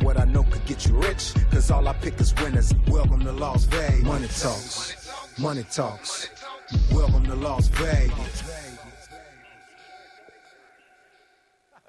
winner. What I know could get you rich, cause all I pick is winners. Welcome to Las Vegas. Money talks, money talks. Welcome to Las Vegas.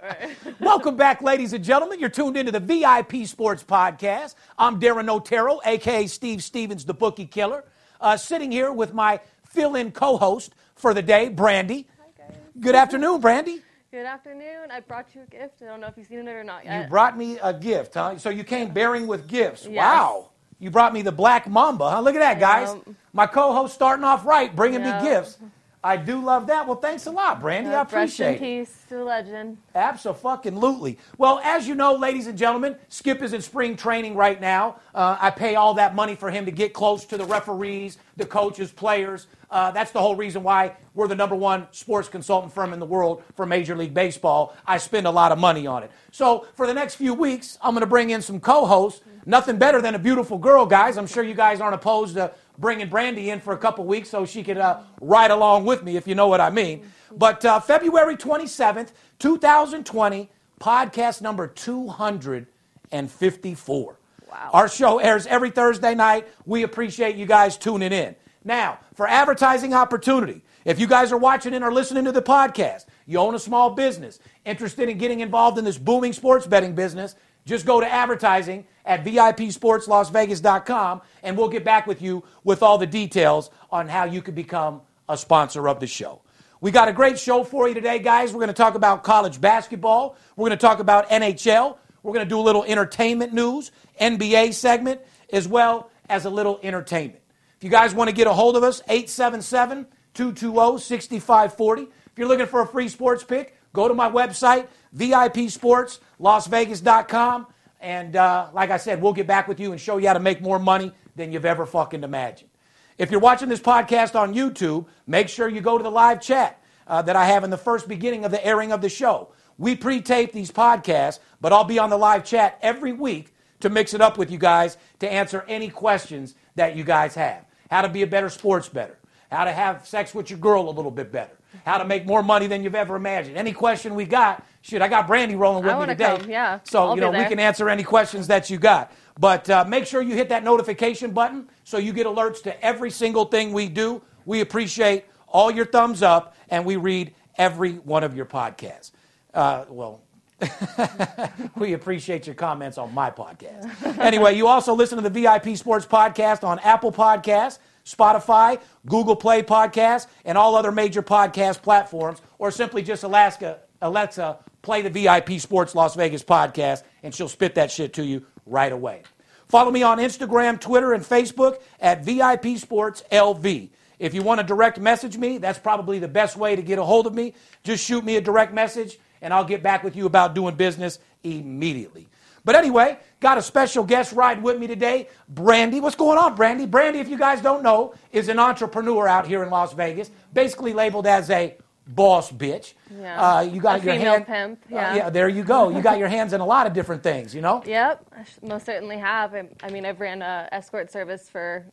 Welcome back, ladies and gentlemen. You're tuned into the VIP Sports Podcast. I'm Darren Otero, aka Steve Stevens, the bookie killer, uh, sitting here with my fill-in co-host for the day, Brandy. Hi, guys. Good afternoon, Brandy. Good afternoon. I brought you a gift. I don't know if you've seen it or not yet. You brought me a gift, huh? So you came bearing with gifts. Yes. Wow. You brought me the black mamba, huh? Look at that, guys. Um, My co-host starting off right, bringing Yeah. me gifts. I do love that. Well, thanks a lot, Brandy. I Uh, rest in appreciate it. peace to the legend. Absolutely. Well, as you know, ladies and gentlemen, Skip is in spring training right now. Uh, I pay all that money for him to get close to the referees, the coaches, players. Uh, that's the whole reason why we're the number one sports consultant firm in the world for Major League Baseball. I spend a lot of money on it. So for the next few weeks, I'm going to bring in some co-hosts. Nothing better than a beautiful girl, guys. I'm sure you guys aren't opposed to bringing Brandy in for a couple weeks so she could uh, ride along with me, if you know what I mean. But uh, February 27th, 2020, podcast number 254. Wow. Our show airs every Thursday night. We appreciate you guys tuning in. Now, for advertising opportunity, if you guys are watching and are listening to the podcast, you own a small business, interested in getting involved in this booming sports betting business, just go to advertising at VIPSportsLasVegas.com and we'll get back with you with all the details on how you can become a sponsor of the show. We got a great show for you today, guys. We're going to talk about college basketball. We're going to talk about NHL. We're going to do a little entertainment news, NBA segment, as well as a little entertainment. If you guys want to get a hold of us, 877 220 6540. If you're looking for a free sports pick, go to my website, VIPSportsLasVegas.com. And uh, like I said, we'll get back with you and show you how to make more money than you've ever fucking imagined. If you're watching this podcast on YouTube, make sure you go to the live chat uh, that I have in the first beginning of the airing of the show. We pre tape these podcasts, but I'll be on the live chat every week to mix it up with you guys to answer any questions that you guys have. How to be a better sports better, how to have sex with your girl a little bit better, how to make more money than you've ever imagined. Any question we got, shit, I got Brandy rolling with I me today. come, yeah. So, I'll you know, we can answer any questions that you got. But uh, make sure you hit that notification button so you get alerts to every single thing we do. We appreciate all your thumbs up, and we read every one of your podcasts. Uh, well, we appreciate your comments on my podcast. anyway, you also listen to the VIP Sports Podcast on Apple Podcasts, Spotify, Google Play Podcasts, and all other major podcast platforms, or simply just Alaska, Alexa, play the VIP Sports Las Vegas podcast, and she'll spit that shit to you right away. Follow me on Instagram, Twitter, and Facebook at VIP Sports LV. If you want to direct message me, that's probably the best way to get a hold of me. Just shoot me a direct message, and I'll get back with you about doing business immediately. But anyway, got a special guest ride with me today, Brandy. What's going on, Brandy? Brandy, if you guys don't know, is an entrepreneur out here in Las Vegas, basically labeled as a boss bitch. Yeah. Uh, you got A your hand, pimp, Uh, yeah. yeah, there you go. You got your hands in a lot of different things, you know. Yep, I sh- most certainly have. I, I mean, I've ran a escort service for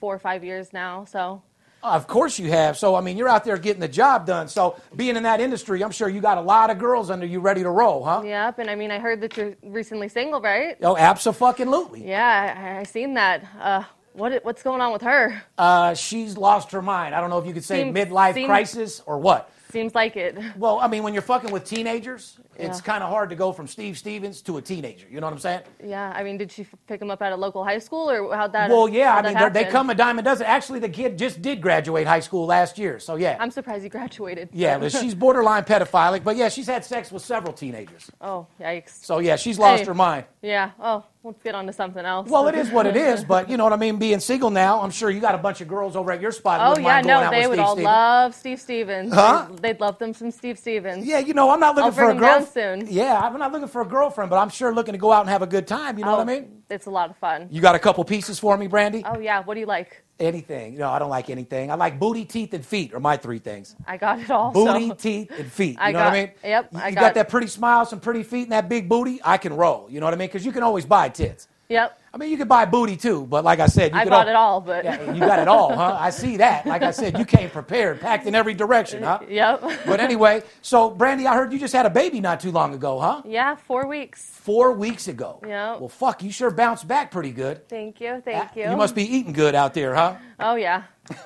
four or five years now, so Of course you have. So I mean, you're out there getting the job done. So being in that industry, I'm sure you got a lot of girls under you ready to roll, huh? yep. And I mean, I heard that you're recently single, right? Oh, absolutely. Yeah, I, I seen that. Uh, what what's going on with her? Uh, she's lost her mind. I don't know if you could say Seems- midlife seems- crisis or what. Seems like it. Well, I mean, when you're fucking with teenagers, it's kind of hard to go from Steve Stevens to a teenager. You know what I'm saying? Yeah, I mean, did she f- pick him up at a local high school, or how'd that? Well, yeah. I mean, they come a dime a dozen. Actually, the kid just did graduate high school last year. So yeah. I'm surprised he graduated. yeah, but she's borderline pedophilic. But yeah, she's had sex with several teenagers. Oh, yikes. So yeah, she's lost Hey. her mind. Yeah. Oh, let's get on to something else. Well, it is what it is, but you know what I mean. Being single now, I'm sure you got a bunch of girls over at your spot. Oh yeah, no, they would Steve all Stevens. love Steve Stevens. Huh? They'd, they'd love them some Steve Stevens. Yeah, you know, I'm not looking I'll for a bring 'em down girlfriend. soon. Yeah, I'm not looking for a girlfriend, but I'm sure looking to go out and have a good time. You know Oh, what I mean? It's a lot of fun. You got a couple pieces for me, Brandy? Oh yeah, what do you like? Anything? No, I don't like anything. I like booty, teeth, and feet are my three things. I got it all. Booty, so. teeth, and feet. You I know what I got- mean? yep, You, I got, got- that pretty smile, some pretty feet, and that big booty. I can roll. You know what I mean? Because you can always buy tits. Yep. I mean, you can buy booty too, but like I said, you I could bought al- it all, but Yeah, you got it all, huh? I see that. Like I said, you came prepared, packed in every direction, huh? yep. But anyway, so Brandy, I heard you just had a baby not too long ago, huh? yeah, four weeks. Four weeks ago. Yeah. Well, fuck, you sure bounced back pretty good. Thank you, thank you. You must be eating good out there, huh? Oh yeah.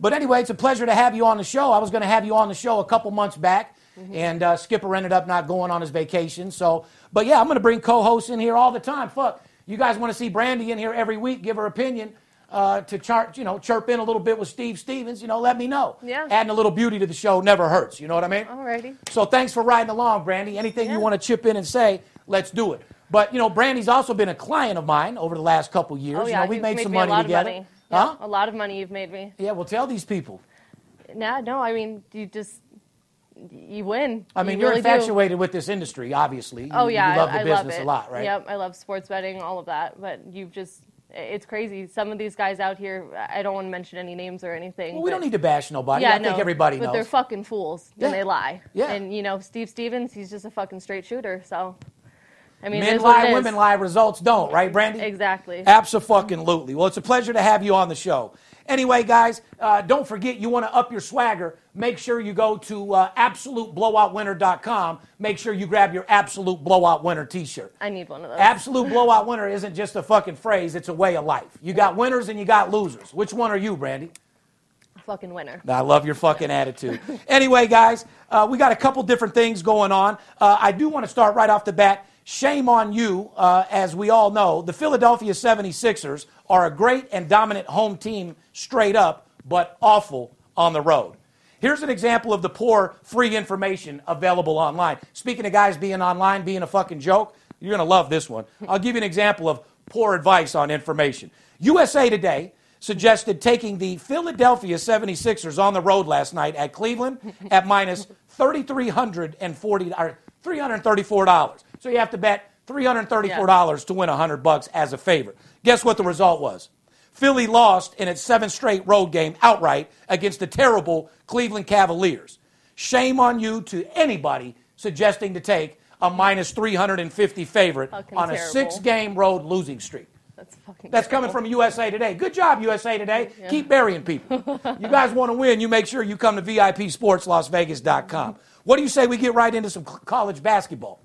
But anyway, it's a pleasure to have you on the show. I was going to have you on the show a couple months back, Mm-hmm. and uh, Skipper ended up not going on his vacation. So, but yeah, I'm going to bring co-hosts in here all the time. Fuck, you guys want to see Brandy in here every week, give her opinion. Uh, to chart, you know, chirp in a little bit with Steve Stevens, you know, let me know. Yeah. Adding a little beauty to the show never hurts. You know what I mean? Alrighty. So thanks for riding along, Brandy. Anything you want to chip in and say, let's do it. But you know, Brandy's also been a client of mine over the last couple years. Oh you yeah. know, we've you've made, made some me money a lot together. Of money. Huh? Yeah, a lot of money you've made me. Yeah, well, tell these people. Nah, no, I mean you just you win. I mean, you are really do. infatuated with this industry, obviously. Oh You- yeah, you love I, the I love business it. a lot, right? Yep, I love sports betting, all of that. But you've just, it's crazy. Some of these guys out here, I don't want to mention any names or anything. Well, we but- don't need to bash nobody. Yeah, I think no, everybody but knows. they're fucking fools Yeah. and they lie. Yeah. And you know, Steve Stevens, he's just a fucking straight shooter. So, I mean, Men lie, women lie, results don't, right, Brandy? Exactly. Absolutely. Well, it's a pleasure to have you on the show. Anyway, guys, uh, don't forget you want to up your swagger. Make sure you go to uh, absoluteblowoutwinner.com. Make sure you grab your Absolute Blowout Winner t shirt. I need one of those. Absolute Blowout Winner isn't just a fucking phrase, it's a way of life. You got winners and you got losers. Which one are you, Brandy? fucking winner. I love your fucking attitude. Anyway, guys, uh, we got a couple different things going on. Uh, I do want to start right off the bat. Shame on you, uh, as we all know. The Philadelphia 76ers are a great and dominant home team straight up, but awful on the road. Here's an example of the poor free information available online. Speaking of guys being online, being a fucking joke, you're going to love this one. I'll give you an example of poor advice on information. USA Today suggested taking the Philadelphia 76ers on the road last night at Cleveland at minus $3,340 or $334. So you have to bet $334 to win 100 bucks as a favorite. Guess what the result was? Philly lost in its seventh straight road game outright against the terrible Cleveland Cavaliers. Shame on you to anybody suggesting to take a minus 350 favorite Fucking on a terrible. six game road losing streak. That's fucking. That's coming from USA Today. Good job, USA Today. Keep burying people. you guys want to win, you make sure you come to VIPSportsLasVegas.com. What do you say we get right into some college basketball?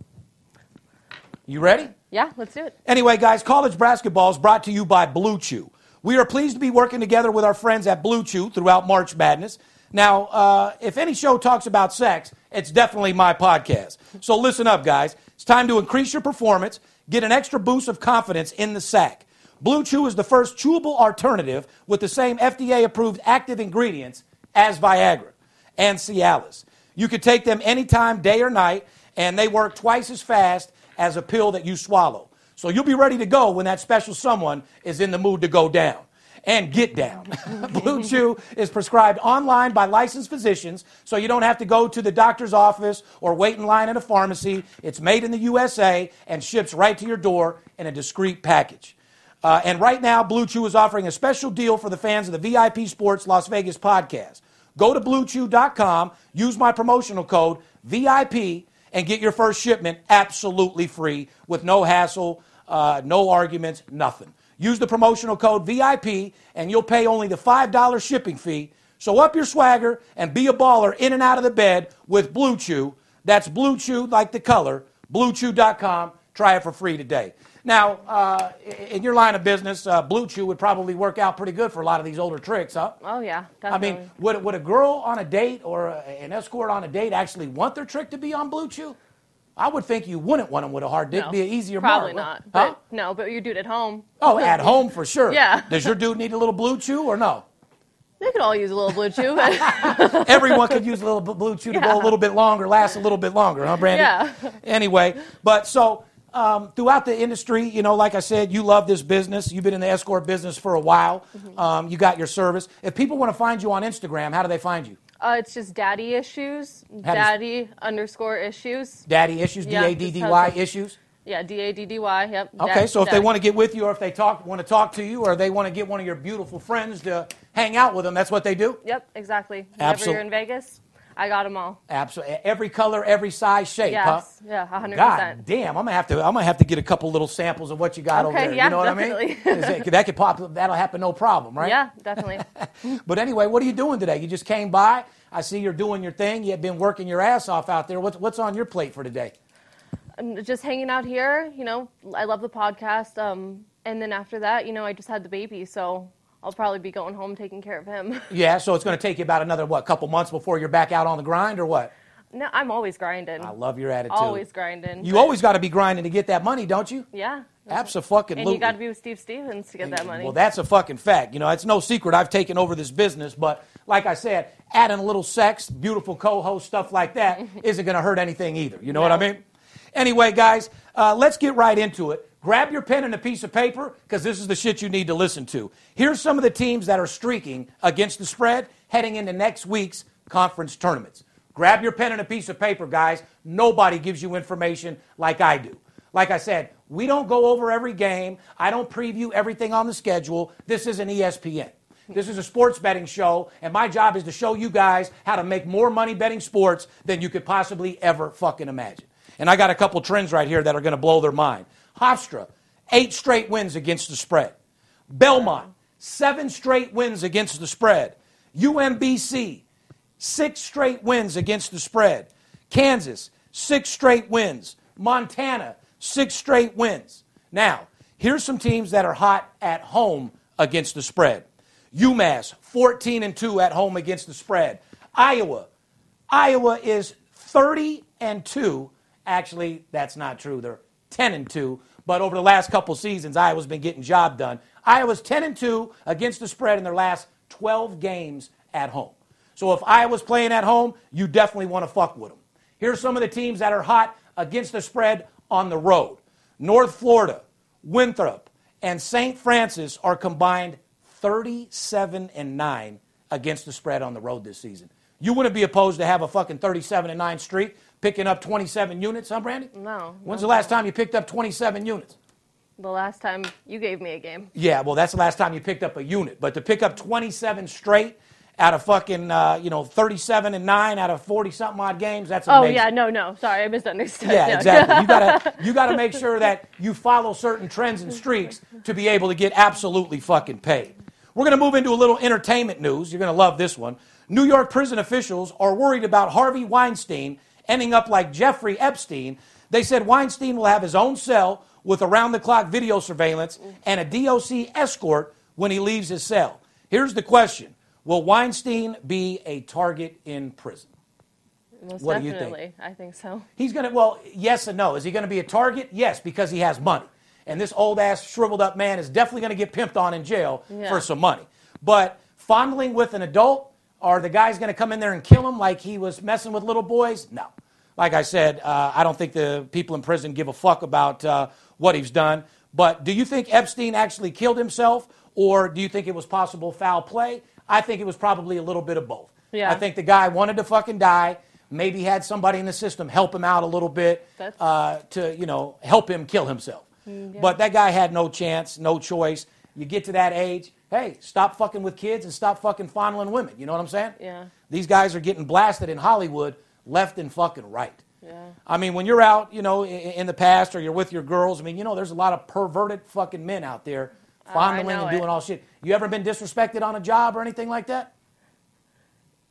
You ready? Yeah, let's do it. Anyway, guys, college basketball is brought to you by Blue Chew. We are pleased to be working together with our friends at Blue Chew throughout March Madness. Now, uh, if any show talks about sex, it's definitely my podcast. So listen up, guys. It's time to increase your performance, get an extra boost of confidence in the sack. Blue Chew is the first chewable alternative with the same FDA approved active ingredients as Viagra and Cialis. You can take them anytime, day or night, and they work twice as fast as a pill that you swallow. So you'll be ready to go when that special someone is in the mood to go down and get down. Blue Chew is prescribed online by licensed physicians, so you don't have to go to the doctor's office or wait in line at a pharmacy. It's made in the USA and ships right to your door in a discreet package. Uh, and right now, Blue Chew is offering a special deal for the fans of the VIP Sports Las Vegas podcast. Go to bluechew.com, use my promotional code VIP, and get your first shipment absolutely free with no hassle, uh, no arguments, nothing. Use the promotional code VIP, and you'll pay only the $5 shipping fee. So up your swagger and be a baller in and out of the bed with Blue Chew. That's Blue Chew, like the color, bluechew.com. Try it for free today. Now, uh, in your line of business, uh, Blue Chew would probably work out pretty good for a lot of these older tricks, huh? Oh yeah, I mean, would, would a girl on a date or a, an escort on a date actually want their trick to be on Blue Chew? I would think you wouldn't want them with a hard dick. no, Be an easier Probably mark. not. Huh? But no, but your dude at home. Oh, at home for sure. Yeah. Does your dude need a little Blue Chew or no? They could all use a little blue chew. Everyone could use a little Blue Chew to go a little bit longer, last a little bit longer, huh, Brandy? Yeah. Anyway, but so um, throughout the industry, you know, like I said, you love this business. You've been in the escort business for a while. Mm-hmm. Um, you got your service. If people want to find you on Instagram, how do they find you? Uh, it's just daddy issues. How Daddy underscore issues. Daddy issues, D A D D Y issues. Yeah, D A D D Y. Yep. Okay, so if they want to get with you, or if they talk, want to talk to you, or they want to get one of your beautiful friends to hang out with them, that's what they do. Yep, exactly. Whenever you're in Vegas, I got them all. Absolutely, every color, every size, shape. huh? Yes. Yeah, 100%. God damn, I'm gonna have to. I'm gonna have to get a couple little samples of what you got over Okay, there. yeah, you know what I definitely. mean? It- that could pop. That'll happen, no problem, right? Yeah, definitely. But anyway, what are you doing today? You just came by. I see you're doing your thing. You've been working your ass off out there. What's what's on your plate for today? And just hanging out here, you know, I love the podcast. Um, and then after that, you know, I just had the baby, so I'll probably be going home taking care of him. Yeah, so it's going to take you about another what couple months before you're back out on the grind, or what? no, I'm always grinding. I love your attitude. always grinding. You always got to be grinding to get that money, don't you? Yeah. Absolutely. And you got to be with Steve Stevens to get that money. Well, that's a fucking fact. You know, it's no secret I've taken over this business, but like I said, adding a little sex, beautiful co-host stuff like that isn't going to hurt anything either. You know what I mean? Anyway, guys, uh, let's get right into it. Grab your pen and a piece of paper because this is the shit you need to listen to. Here's some of the teams that are streaking against the spread heading into next week's conference tournaments. Grab your pen and a piece of paper, guys. Nobody gives you information like I do. Like I said, we don't go over every game. I don't preview everything on the schedule. This is an ESPN. This is a sports betting show, and my job is to show you guys how to make more money betting sports than you could possibly ever fucking imagine. And I got a couple trends right here that are going to blow their mind. Hofstra, eight straight wins against the spread. Belmont, seven straight wins against the spread. UMBC, six straight wins against the spread. Kansas, six straight wins. Montana, six straight wins. Now, here's some teams that are hot at home against the spread. UMass, 14 and 2 at home against the spread. Iowa, Iowa is 30 and 2. Actually, that's not true. They're 10 and 2. But over the last couple seasons, Iowa's been getting job done. Iowa's 10 and 2 against the spread in their last 12 games at home. So if Iowa's playing at home, you definitely want to fuck with them. Here's some of the teams that are hot against the spread on the road. North Florida, Winthrop, and St. Francis are combined 37 and 9 against the spread on the road this season. You wouldn't be opposed to have a fucking 37 and 9 streak, picking up 27 units, huh, Brandy? No, When's the last time you picked up 27 units? the last time you gave me a game. Yeah, well, that's the last time you picked up a unit. But to pick up 27 straight out of fucking, uh, you know, 37 and 9 out of 40 something odd games, that's Oh yeah, no, no, sorry, I misunderstood. Yeah, No. exactly. You gotta you gotta make sure that you follow certain trends and streaks to be able to get absolutely fucking paid. We're gonna move into a little entertainment news. You're gonna love this one. New York prison officials are worried about Harvey Weinstein ending up like Jeffrey Epstein. They said Weinstein will have his own cell with around the clock video surveillance and a DOC escort when he leaves his cell. Here's the question Will Weinstein be a target in prison? Most What do you think? definitely, I think so. He's going to, well, yes and no. Is he going to be a target? Yes, because he has money. And this old ass, shriveled up man is definitely going to get pimped on in jail Yeah. for some money. But fondling with an adult, are the guys going to come in there and kill him like he was messing with little boys? No. Like I said, uh, I don't think the people in prison give a fuck about uh, what he's done. But do you think Epstein actually killed himself, or do you think it was possible foul play? I think it was probably a little bit of both. Yeah. I think the guy wanted to fucking die. Maybe had somebody in the system help him out a little bit uh, to, you know, help him kill himself. But that guy had no chance, no choice. You get to that age, hey, stop fucking with kids and stop fucking fondling women. You know what I'm saying? Yeah. These guys are getting blasted in Hollywood left and fucking right. Yeah. I mean, when you're out, you know, in the past or you're with your girls, I mean, you know, there's a lot of perverted fucking men out there fondling know and doing it. all shit. You ever been disrespected on a job or anything like that?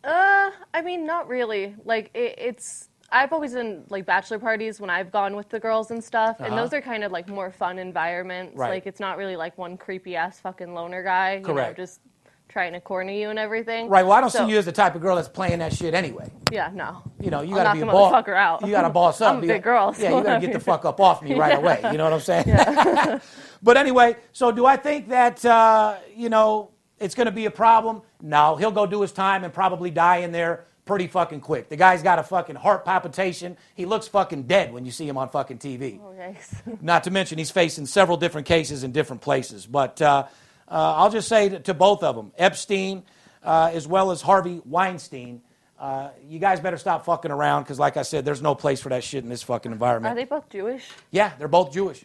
Uh, I mean, not really. Like it, it's. I've always been like bachelor parties when I've gone with the girls and stuff, Uh-huh. and those are kind of like more fun environments. Right. Like it's not really like one creepy ass fucking loner guy, you Correct. know, just trying to corner you and everything. Right. Well, I don't So- see you as the type of girl that's playing that shit anyway. Yeah, no. You know, you I'll got to knock be a the motherfucker out. You got to boss up. I'm a You big got- girl, Yeah, so you got I to get the mean- fuck up off me right away. You know what I'm saying? but anyway, so do I think that uh, you know it's going to be a problem? No, he'll go do his time and probably die in there pretty fucking quick. The guy's got a fucking heart palpitation. He looks fucking dead when you see him on fucking TV. Oh, yikes. Not to mention he's facing several different cases in different places. But uh, uh, I'll just say to, to both of them, Epstein uh, as well as Harvey Weinstein, uh, you guys better stop fucking around because, like I said, there's no place for that shit in this fucking environment. Are they both Jewish? Yeah, they're both Jewish.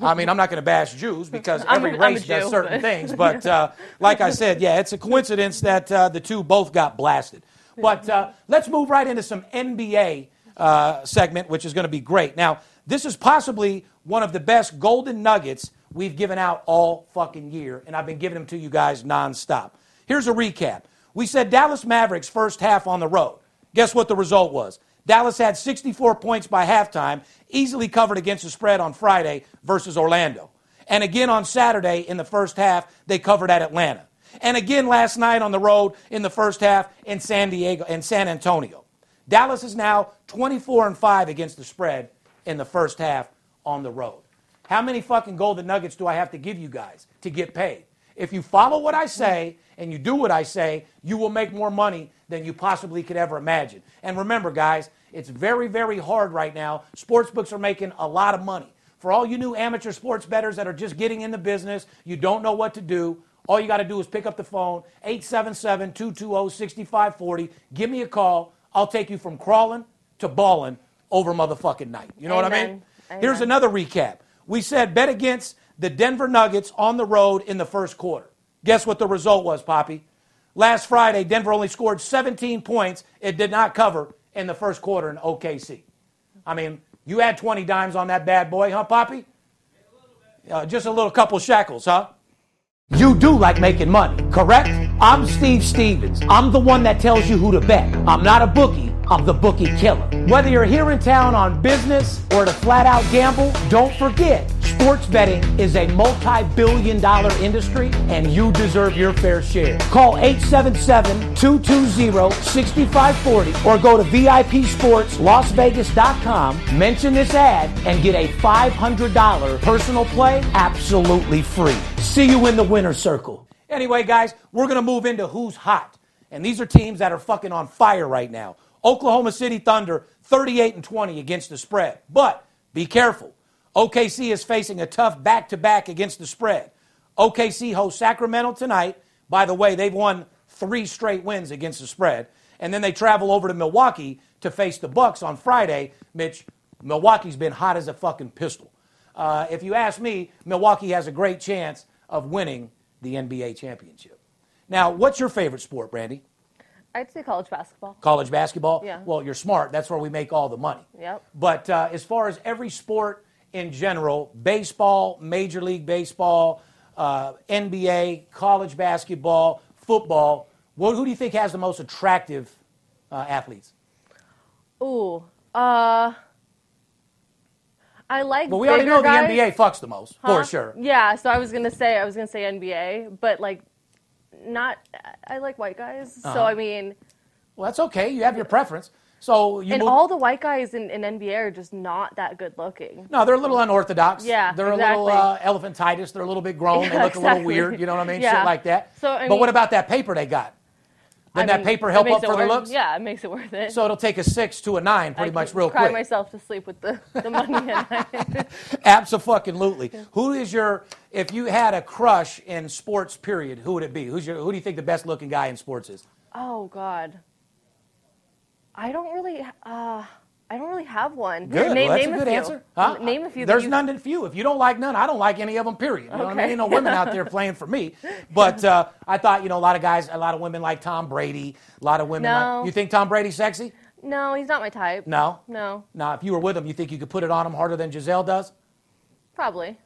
I mean, I'm not going to bash Jews because every a race does certain but- things. But uh, like I said, yeah, it's a coincidence that uh, the two both got blasted. But uh, let's move right into some NBA uh, segment, which is going to be great. Now, this is possibly one of the best golden nuggets we've given out all fucking year, and I've been giving them to you guys nonstop. Here's a recap. We said Dallas Mavericks first half on the road. Guess what the result was? Dallas had 64 points by halftime, easily covered against the spread on Friday versus Orlando. And again on Saturday in the first half, they covered at Atlanta. And again last night on the road in the first half in San Diego and San Antonio. Dallas is now 24 and 5 against the spread in the first half on the road. How many fucking golden nuggets do I have to give you guys to get paid? If you follow what I say and you do what I say, you will make more money than you possibly could ever imagine. And remember, guys, it's very, very hard right now. Sports books are making a lot of money. For all you new amateur sports bettors that are just getting in the business, you don't know what to do, all you got to do is pick up the phone, 877 220 6540. Give me a call. I'll take you from crawling to balling over motherfucking night. You know what I mean? Amen. Here's another recap. We said bet against the Denver Nuggets on the road in the first quarter. Guess what the result was, Poppy? Last Friday, Denver only scored 17 points. It did not cover in the first quarter in OKC. I mean, you had 20 dimes on that bad boy, huh, Poppy? Uh, just a little couple shackles, huh? You do like making money, correct? I'm Steve Stevens. I'm the one that tells you who to bet. I'm not a bookie. I'm the bookie killer. Whether you're here in town on business or to flat out gamble, don't forget, sports betting is a multi-billion dollar industry and you deserve your fair share. Call 877-220-6540 or go to VIPSportsLasVegas.com, mention this ad and get a $500 personal play absolutely free. See you in the winner's circle. Anyway, guys, we're going to move into who's hot. And these are teams that are fucking on fire right now. Oklahoma City Thunder 38 and 20 against the spread. But be careful. OKC is facing a tough back-to-back against the spread. OKC hosts Sacramento tonight. By the way, they've won 3 straight wins against the spread. And then they travel over to Milwaukee to face the Bucks on Friday. Mitch, Milwaukee's been hot as a fucking pistol. Uh, if you ask me, Milwaukee has a great chance of winning the NBA championship. Now, what's your favorite sport, Brandy? I'd say college basketball. College basketball? Yeah. Well, you're smart. That's where we make all the money. Yep. But uh, as far as every sport in general, baseball, Major League Baseball, uh, NBA, college basketball, football, what, who do you think has the most attractive uh, athletes? Ooh. Uh. I like. Well, we already know guys. the NBA fucks the most, for sure. Yeah, so I was gonna say I was gonna say NBA, but like, not. I like white guys, Uh-huh. so I mean, Well, that's okay. You have your preference. So you and all the white guys in, in NBA are just not that good looking. No, they're a little unorthodox. Yeah, they're a little uh, exactly. elephantitis. They're a little bit grown. they Yeah, look a little weird. You know what I mean? Yeah. Shit like that. So, I but what about that paper they got? I Did that paper help up for the looks? Yeah, it makes it worth it. So it'll take a six to a nine, pretty I much, real cry quick. myself to sleep with the, the money at night. Absolutely. Who is your? If you had a crush in sports, period, who would it be? Who's your? Who do you think the best looking guy in sports is? oh God. I don't really. Uh, I don't really have one. Good. Name, well, that's name a good few. answer. Huh? Name a few. There's you- none to few. If you don't like none, I don't like any of them. Period. You know what I mean? Ain't no women out there playing for me. But uh, I thought you know a lot of guys, a lot of women like Tom Brady. A lot of women. No. Like, you think Tom Brady's sexy? No, he's not my type. No. No, Now, if you were with him, you think you could put it on him harder than Gisele does? probably.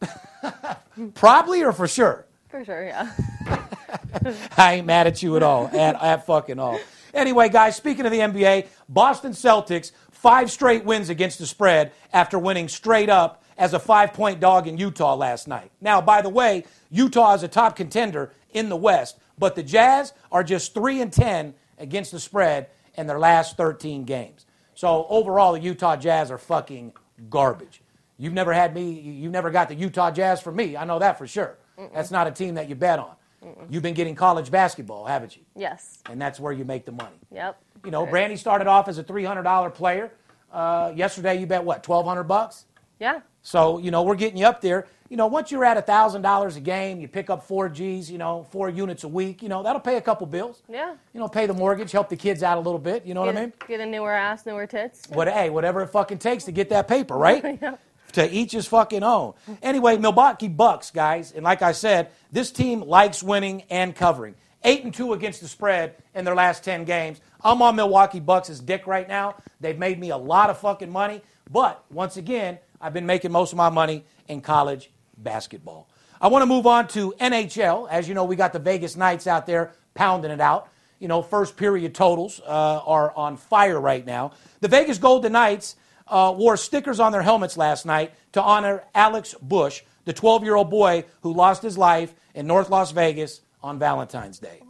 Probably or for sure. For sure, yeah. I ain't mad at you at all. At, at fucking all. Anyway, guys, speaking of the NBA, Boston Celtics, five straight wins against the spread after winning straight up as a five point dog in Utah last night. Now, by the way, Utah is a top contender in the West, but the Jazz are just 3 and 10 against the spread in their last 13 games. So overall, the Utah Jazz are fucking garbage. You've never had me, you've never got the Utah Jazz from me. I know that for sure. That's not a team that you bet on. You've been getting college basketball, haven't you? Yes. And that's where you make the money. Yep. You know, Brandy started off as a $300 player. Uh, yesterday, you bet what, 1200 bucks? Yeah. So, you know, we're getting you up there. You know, once you're at $1,000 a game, you pick up four G's, you know, four units a week, you know, that'll pay a couple bills. Yeah. You know, pay the mortgage, help the kids out a little bit. You know Get, what I mean? get a newer ass, newer tits. What, hey, whatever it fucking takes to get that paper, right? Yeah. To each his fucking own. Anyway, Milwaukee Bucks, guys, and like I said, this team likes winning and covering. Eight and two against the spread in their last ten games. I'm on Milwaukee Bucks' dick right now. They've made me a lot of fucking money, but once again, I've been making most of my money in college basketball. I want to move on to NHL. As you know, we got the Vegas Knights out there pounding it out. You know, first period totals uh, are on fire right now. The Vegas Golden Knights uh, wore stickers on their helmets last night to honor Alex Bush, the 12 year old boy who lost his life in North Las Vegas on Valentine's Day.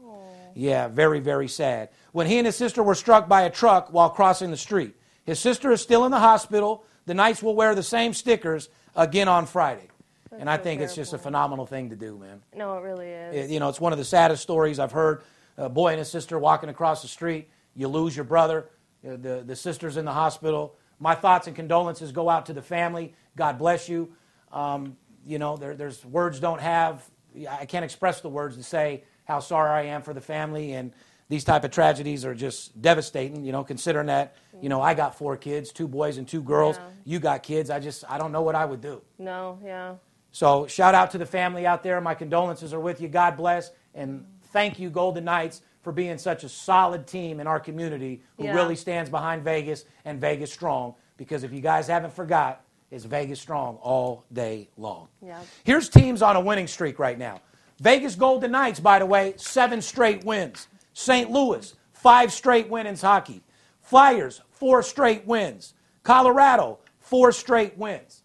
Yeah, very, very sad. When he and his sister were struck by a truck while crossing the street. His sister is still in the hospital. The Knights will wear the same stickers again on Friday. and I think it's just a phenomenal thing to do, man. No, it really is. It- you know, it's one of the saddest stories I've heard. A boy and his sister walking across the street. You lose your brother. The, the sister's in the hospital. My thoughts and condolences go out to the family. God bless you. Um, you know, there, there's words don't have. I can't express the words to say how sorry I am for the family. And these type of tragedies are just devastating. You know, considering that you know I got four kids, two boys and two girls. Yeah. You got kids. I just I don't know what I would do. no, yeah. So shout out to the family out there. My condolences are with you. God bless. And thank you, Golden Knights, for being such a solid team in our community who Yeah. really stands behind Vegas and Vegas strong. Because if you guys haven't forgot, it's Vegas strong all day long. Yeah. Here's teams on a winning streak right now. Vegas Golden Knights, by the way, seven straight wins. St. Louis, five straight wins hockey. Flyers, four straight wins. Colorado, four straight wins.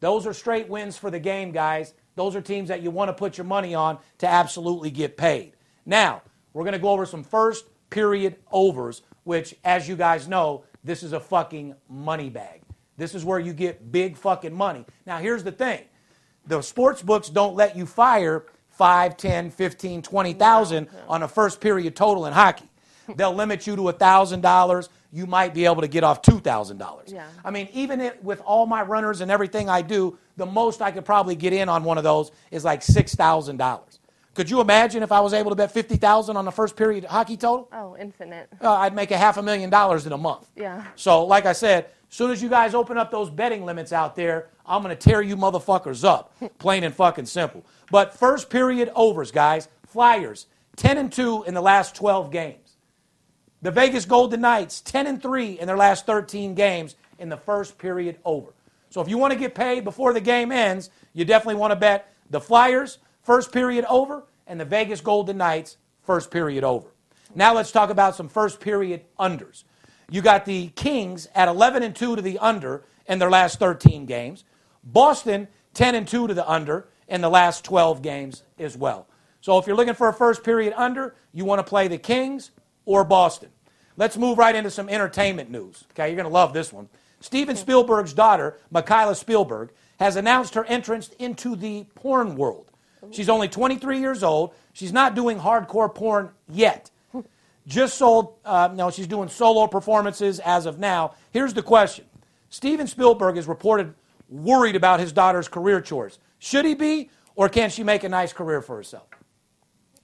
Those are straight wins for the game, guys. Those are teams that you want to put your money on to absolutely get paid. Now, we're going to go over some first period overs, which, as you guys know, this is a fucking money bag. This is where you get big fucking money. Now, here's the thing the sports books don't let you fire 5, 10, 15, 20,000 on a first period total in hockey. They'll limit you to $1,000. You might be able to get off $2,000. Yeah. I mean, even it, with all my runners and everything I do, the most I could probably get in on one of those is like $6,000. Could you imagine if I was able to bet 50,000 on the first period hockey total? Oh, infinite. Uh, I'd make a half a million dollars in a month. Yeah. So, like I said, soon as you guys open up those betting limits out there, I'm going to tear you motherfuckers up. Plain and fucking simple. But first period overs, guys. Flyers, 10 and 2 in the last 12 games. The Vegas Golden Knights, 10 and 3 in their last 13 games in the first period over. So if you want to get paid before the game ends, you definitely want to bet the Flyers, first period over, and the Vegas Golden Knights, first period over. Now let's talk about some first period unders. You got the Kings at 11 and 2 to the under in their last 13 games. Boston 10 and 2 to the under in the last 12 games as well. So if you're looking for a first period under, you want to play the Kings or Boston. Let's move right into some entertainment news. Okay, you're going to love this one. Steven Spielberg's daughter, Mikaela Spielberg, has announced her entrance into the porn world. She's only 23 years old. She's not doing hardcore porn yet. Just sold, uh, no, she's doing solo performances as of now. Here's the question Steven Spielberg is reported worried about his daughter's career choice. Should he be, or can she make a nice career for herself?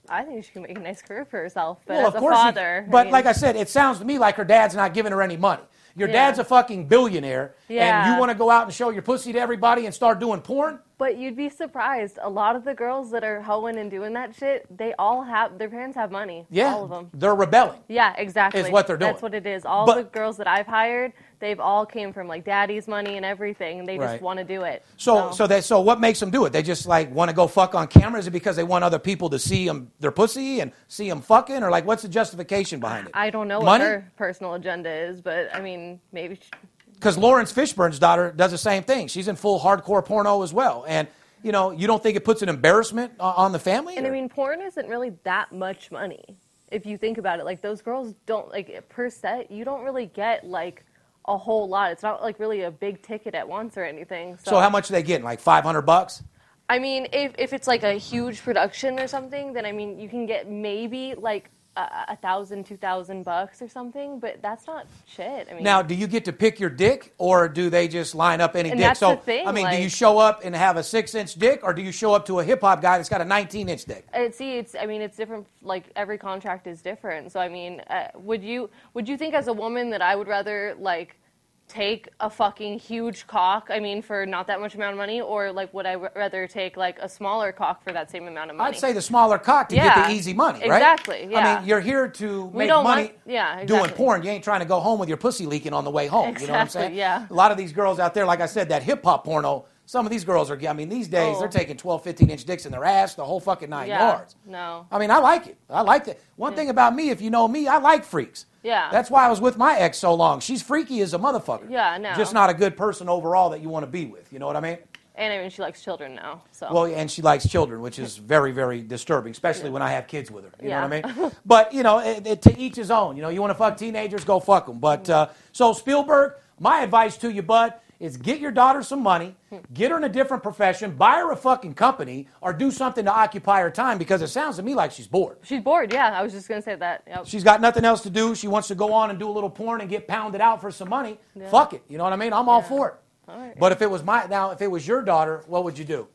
I think she can make a nice career for herself, but Well, as of a father. but mean, like I said, it sounds to me like her dad's not giving her any money. Your Yeah. dad's a fucking billionaire, and you want to go out and show your pussy to everybody and start doing porn? But you'd be surprised. A lot of the girls that are hoeing and doing that shit, they all have their parents have money. Yeah, all of them. they're rebelling. Yeah, exactly. Is what they're doing. That's what it is. All But- the girls that I've hired, they've all came from like daddy's money and everything. And they Right. just want to do it. So, so they, so what makes them do it? They just like want to go fuck on camera? Is it because they want other people to see them their pussy and see them fucking, or like what's the justification behind it? I don't know Money? what her personal agenda is, but I mean, maybe. She, Because Laurence Fishburne's daughter does the same thing. She's in full hardcore porno as well, and you know you don't think it puts an embarrassment on the family? and I mean, porn isn't really that much money if you think about it. Like those girls don't like per set. You don't really get like a whole lot. It's not like really a big ticket at once or anything. So, so how much are they getting? Like five hundred bucks? I mean, if if it's like a huge production or something, then I mean, you can get maybe like a, a thousand, two thousand bucks or something, but that's not shit. I mean, Now, do you get to pick your dick, or do they just line up any And dick? that's so, the thing, I mean, do you show up and have a six-inch dick, or do you show up to a hip hop guy that's got a 19-inch dick? Uh, see, it's. I mean, it's different. Like every contract is different. So I mean, uh, would you would you think as a woman that I would rather like take a fucking huge cock? I mean, for not that much amount of money, or like would I r- rather take like a smaller cock for that same amount of money? I'd say the smaller cock to get the easy money, right? exactly, yeah. I mean, you're here to make don't money want- yeah, doing exactly. porn. You ain't trying to go home with your pussy leaking on the way home. You know what I'm Exactly, saying? yeah. A lot of these girls out there, like I said, that hip hop porno. Some of these girls are. I mean, these days Oh. they're taking 12, 15 inch dicks in their ass, the whole fucking nine Yeah, yards. no. I mean, I like it. I like it. One thing about me, if you know me, I like freaks. Yeah. That's why I was with my ex so long. She's freaky as a motherfucker. Yeah, no. Just not a good person overall that you want to be with. You know what I mean? And I mean, she likes children now. So Well, and she likes children, which is very, very disturbing, especially when I have kids with her. You know what I mean? But you know, it, it, to each his own. You know, you want to fuck teenagers, go fuck them. But uh, so Spielberg, my advice to you, bud, is get your daughter some money, get her in a different profession, buy her a fucking company, or do something to occupy her time because it sounds to me like she's bored. she's bored. Yeah, I was just gonna say that. Yep. She's got nothing else to do. She wants to go on and do a little porn and get pounded out for some money. Fuck it. You know what I mean? I'm all for it. All right. But if it was my now, if it was your daughter, what would you do?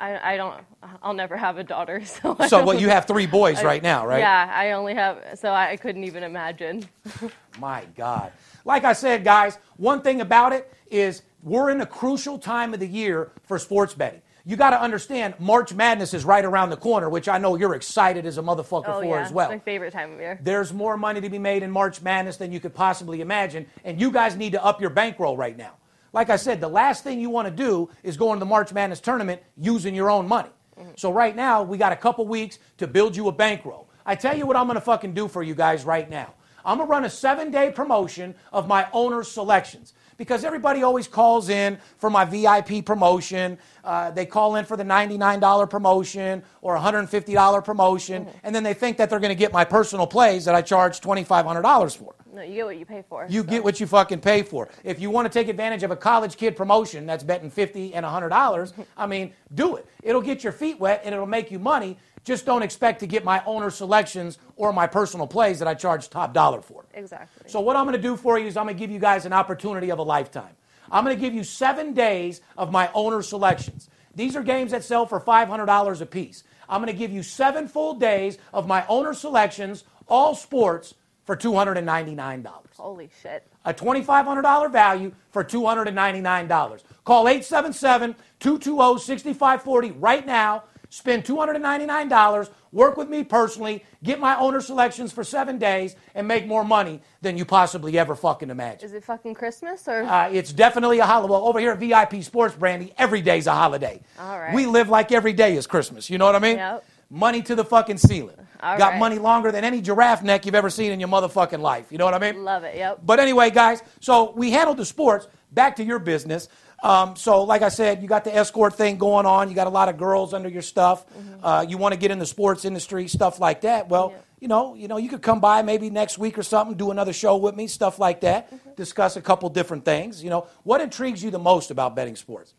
I, I don't. I'll never have a daughter. So. So, well, you have three boys I- right now, right? Yeah, I only have. So I, I couldn't even imagine. My God. Like I said, guys, one thing about it is we're in a crucial time of the year for sports betting. You got to understand, March Madness is right around the corner, which I know you're excited as a motherfucker Oh for yeah, as well. it's my favorite time of year. There's more money to be made in March Madness than you could possibly imagine, and you guys need to up your bankroll right now. Like I said, the last thing you want to do is go into the March Madness tournament using your own money. So right now, we got a couple weeks to build you a bankroll. I tell you what I'm going to fucking do for you guys right now. I'm going to run a seven day promotion of my owner selections because everybody always calls in for my VIP promotion. Uh, they call in for the $99 promotion or $150 promotion, and then they think that they're going to get my personal plays that I charge $2,500 for. No, you get what you pay for. You so. get what you fucking pay for. If you want to take advantage of a college kid promotion that's betting 50 and $100, I mean, do it. It'll get your feet wet and it'll make you money. Just don't expect to get my owner selections or my personal plays that I charge top dollar for. Exactly. So what I'm going to do for you is I'm going to give you guys an opportunity of a lifetime. I'm going to give you seven days of my owner selections. These are games that sell for $500 a piece. I'm going to give you seven full days of my owner selections, all sports, for $299. Holy shit. A $2,500 value for $299. Call 877 220 6540 right now. Spend $299. Work with me personally. Get my owner selections for seven days and make more money than you possibly ever fucking imagine. Is it fucking Christmas or? Uh, it's definitely a holiday. Well, over here at VIP Sports Brandy, every day's a holiday. All right. We live like every day is Christmas. You know what I mean? Yep. Money to the fucking ceiling. All Got right. money longer than any giraffe neck you've ever seen in your motherfucking life. You know what I mean? Love it. Yep. But anyway, guys, so we handled the sports. Back to your business. Um, so, like I said, you got the escort thing going on. You got a lot of girls under your stuff. Uh, you want to get in the sports industry, stuff like that. Well, Mm-hmm. Yeah. you know, you know, you could come by maybe next week or something, do another show with me, stuff like that. Mm-hmm. Discuss a couple different things. You know, what intrigues you the most about betting sports?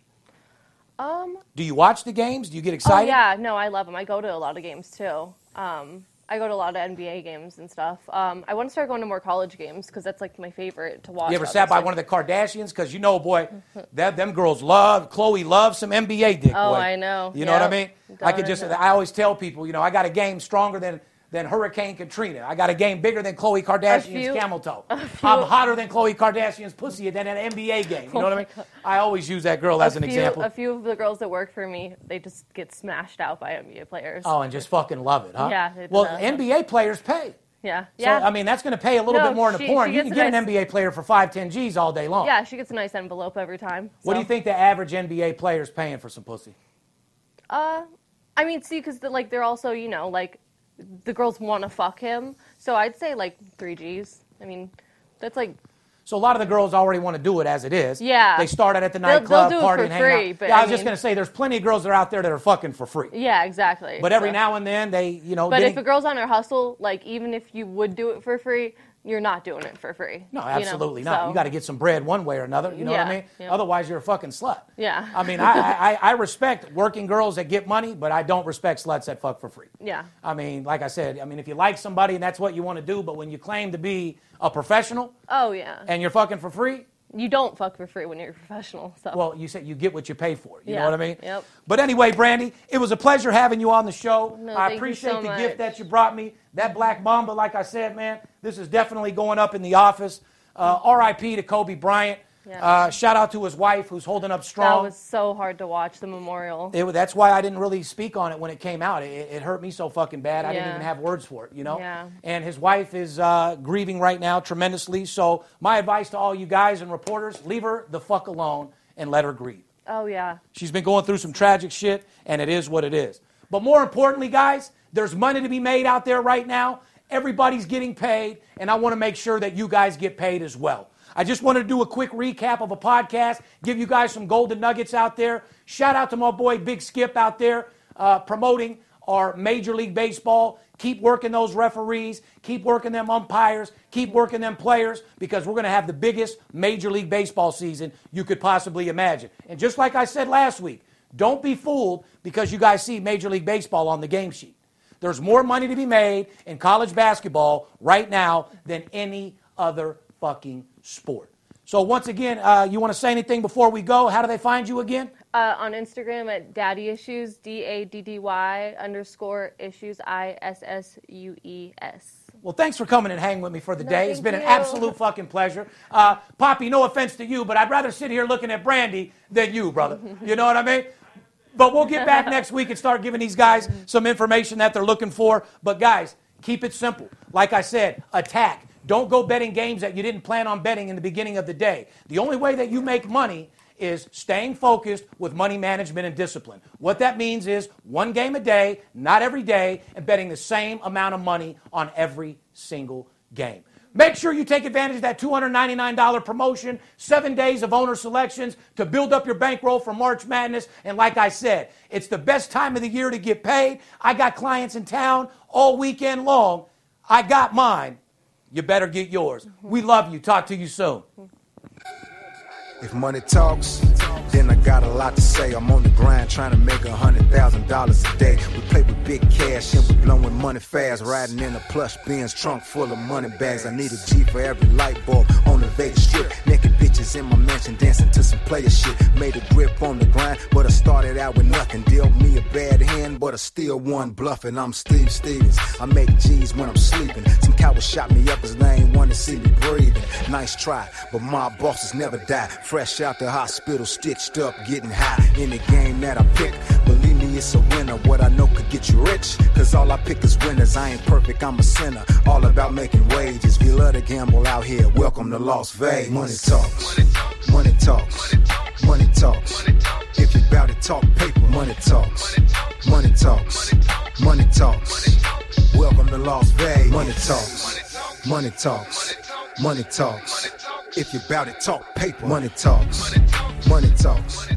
Um. Do you watch the games? Do you get Oh excited? yeah. No, I love them. I go to a lot of games too. Um. I go to a lot of NBA games and stuff. Um, I want to start going to more college games because that's like my favorite to watch. You ever sat by one of the Kardashians? Because you know, boy, that them girls love Khloe loves some NBA dick. Oh, boy. I know. You know what I mean? I could just. I always tell people, you know, I got a game stronger than than Hurricane Katrina. I got a game bigger than Khloe Kardashian's camel toe. I'm hotter than Khloe Kardashian's pussy than an NBA game. You know what I mean? I always use that girl as an few, example. A few of the girls that work for me, they just get smashed out by NBA players. Oh, and just fucking love it, huh? Yeah, Well. NBA players pay. yeah. So, Yeah. I mean, that's going to pay a little No, bit more in the porn. You can a get an NBA player for five, ten G's all day long. yeah, she gets a nice envelope every time. What do you think the average NBA player is paying for some pussy? Uh, I mean, see, because like they're also, you know, like the girls want to fuck him, so I'd say like three G's. I mean, that's like So a lot of the girls already want to do it as it is. Yeah. They start it at the nightclub, they'll do it party, and hang free, out. but yeah, I I was just going to say, there's plenty of girls that are out there that are fucking for free. yeah, exactly. But every So- now and then, they, you know, But getting- if a girl's on her hustle, like even if you would do it for free, you're not doing it for free. No, you know? absolutely not. So- You got to get some bread one way or another. You know what I mean? yeah. Otherwise, you're a fucking slut. Yeah. I mean, I, I, I respect working girls that get money, but I don't respect sluts that fuck for free. Yeah. I mean, like I said, I mean, if you like somebody and that's what you want to do, but when you claim to be a professional Oh yeah. and you're fucking for free, you don't fuck for free when you're a professional. So. well, you said you get what you pay for. You know what I mean? Yep. But anyway, Brandy, it was a pleasure having you on the show. No, I thank you appreciate so the much. gift that you brought me. That Black Mamba, like I said, man, this is definitely going up in the office. Uh, R.I.P. to Kobe Bryant. Yeah. Uh, shout out to his wife who's holding up strong. that was so hard to watch the memorial. It, that's why I didn't really speak on it when it came out. It, it hurt me so fucking bad. I didn't even have words for it, you know? Yeah. And his wife is uh, grieving right now tremendously. So, my advice to all you guys and reporters leave her the fuck alone and let her grieve. oh yeah. She's been going through some tragic shit, and it is what it is. But more importantly, guys, there's money to be made out there right now. Everybody's getting paid, and I want to make sure that you guys get paid as well. I just wanted to do a quick recap of a podcast, give you guys some golden nuggets out there. Shout out to my boy Big Skip out there uh, promoting our Major League Baseball. Keep working those referees, keep working them umpires, keep working them players because we're going to have the biggest Major League Baseball season you could possibly imagine. And just like I said last week, don't be fooled because you guys see Major League Baseball on the game sheet. There's more money to be made in college basketball right now than any other fucking sport. So, once again, uh, you want to say anything before we go? How do they find you again? Uh, on Instagram at Daddy Issues, D A D D Y underscore issues, I S S U E S. Well, thanks for coming and hanging with me for the No, day. It's been an absolute fucking pleasure. Uh, Poppy, no offense to you, but I'd rather sit here looking at Brandy than you, brother. You know what I mean? But we'll get back next week and start giving these guys some information that they're looking for. But guys, keep it simple. Like I said, attack. Don't go betting games that you didn't plan on betting in the beginning of the day. The only way that you make money is staying focused with money management and discipline. What that means is one game a day, not every day, and betting the same amount of money on every single game. Make sure you take advantage of that $299 promotion, seven days of owner selections to build up your bankroll for March Madness. And like I said, it's the best time of the year to get paid. I got clients in town all weekend long. I got mine. You better get yours. We love you. Talk to you soon. If money talks, then I got a lot to say. I'm on the grind trying to make a hundred thousand dollars a day. We play with big cash and we blowing money fast. Riding in a plush Benz trunk full of money bags. I need a G for every light bulb on the Vegas strip. Naked bitches in my mansion dancing to some player shit. Made a grip on the grind, but I started out with nothing. Dealt me a bad hand, but I still won bluffing. I'm Steve Stevens. I make G's when I'm sleeping. Some cowards shot me up as they ain't want to see me breathing. Nice try, but my bosses never die. Fresh out the hospital, stitched up, getting high. In the game that I pick, believe it's a winner. What I know could get you rich, cause all I pick is winners. I ain't perfect, I'm a sinner. All about making wages. We love to gamble out here. Welcome to Las Vegas. Money talks. Money talks. Money talks. If you bout to talk paper, money talks. Money talks. Money talks. Welcome to Las Vegas. Money talks. Money talks. Money talks. If you bout it, talk paper. Money talks. Money talks.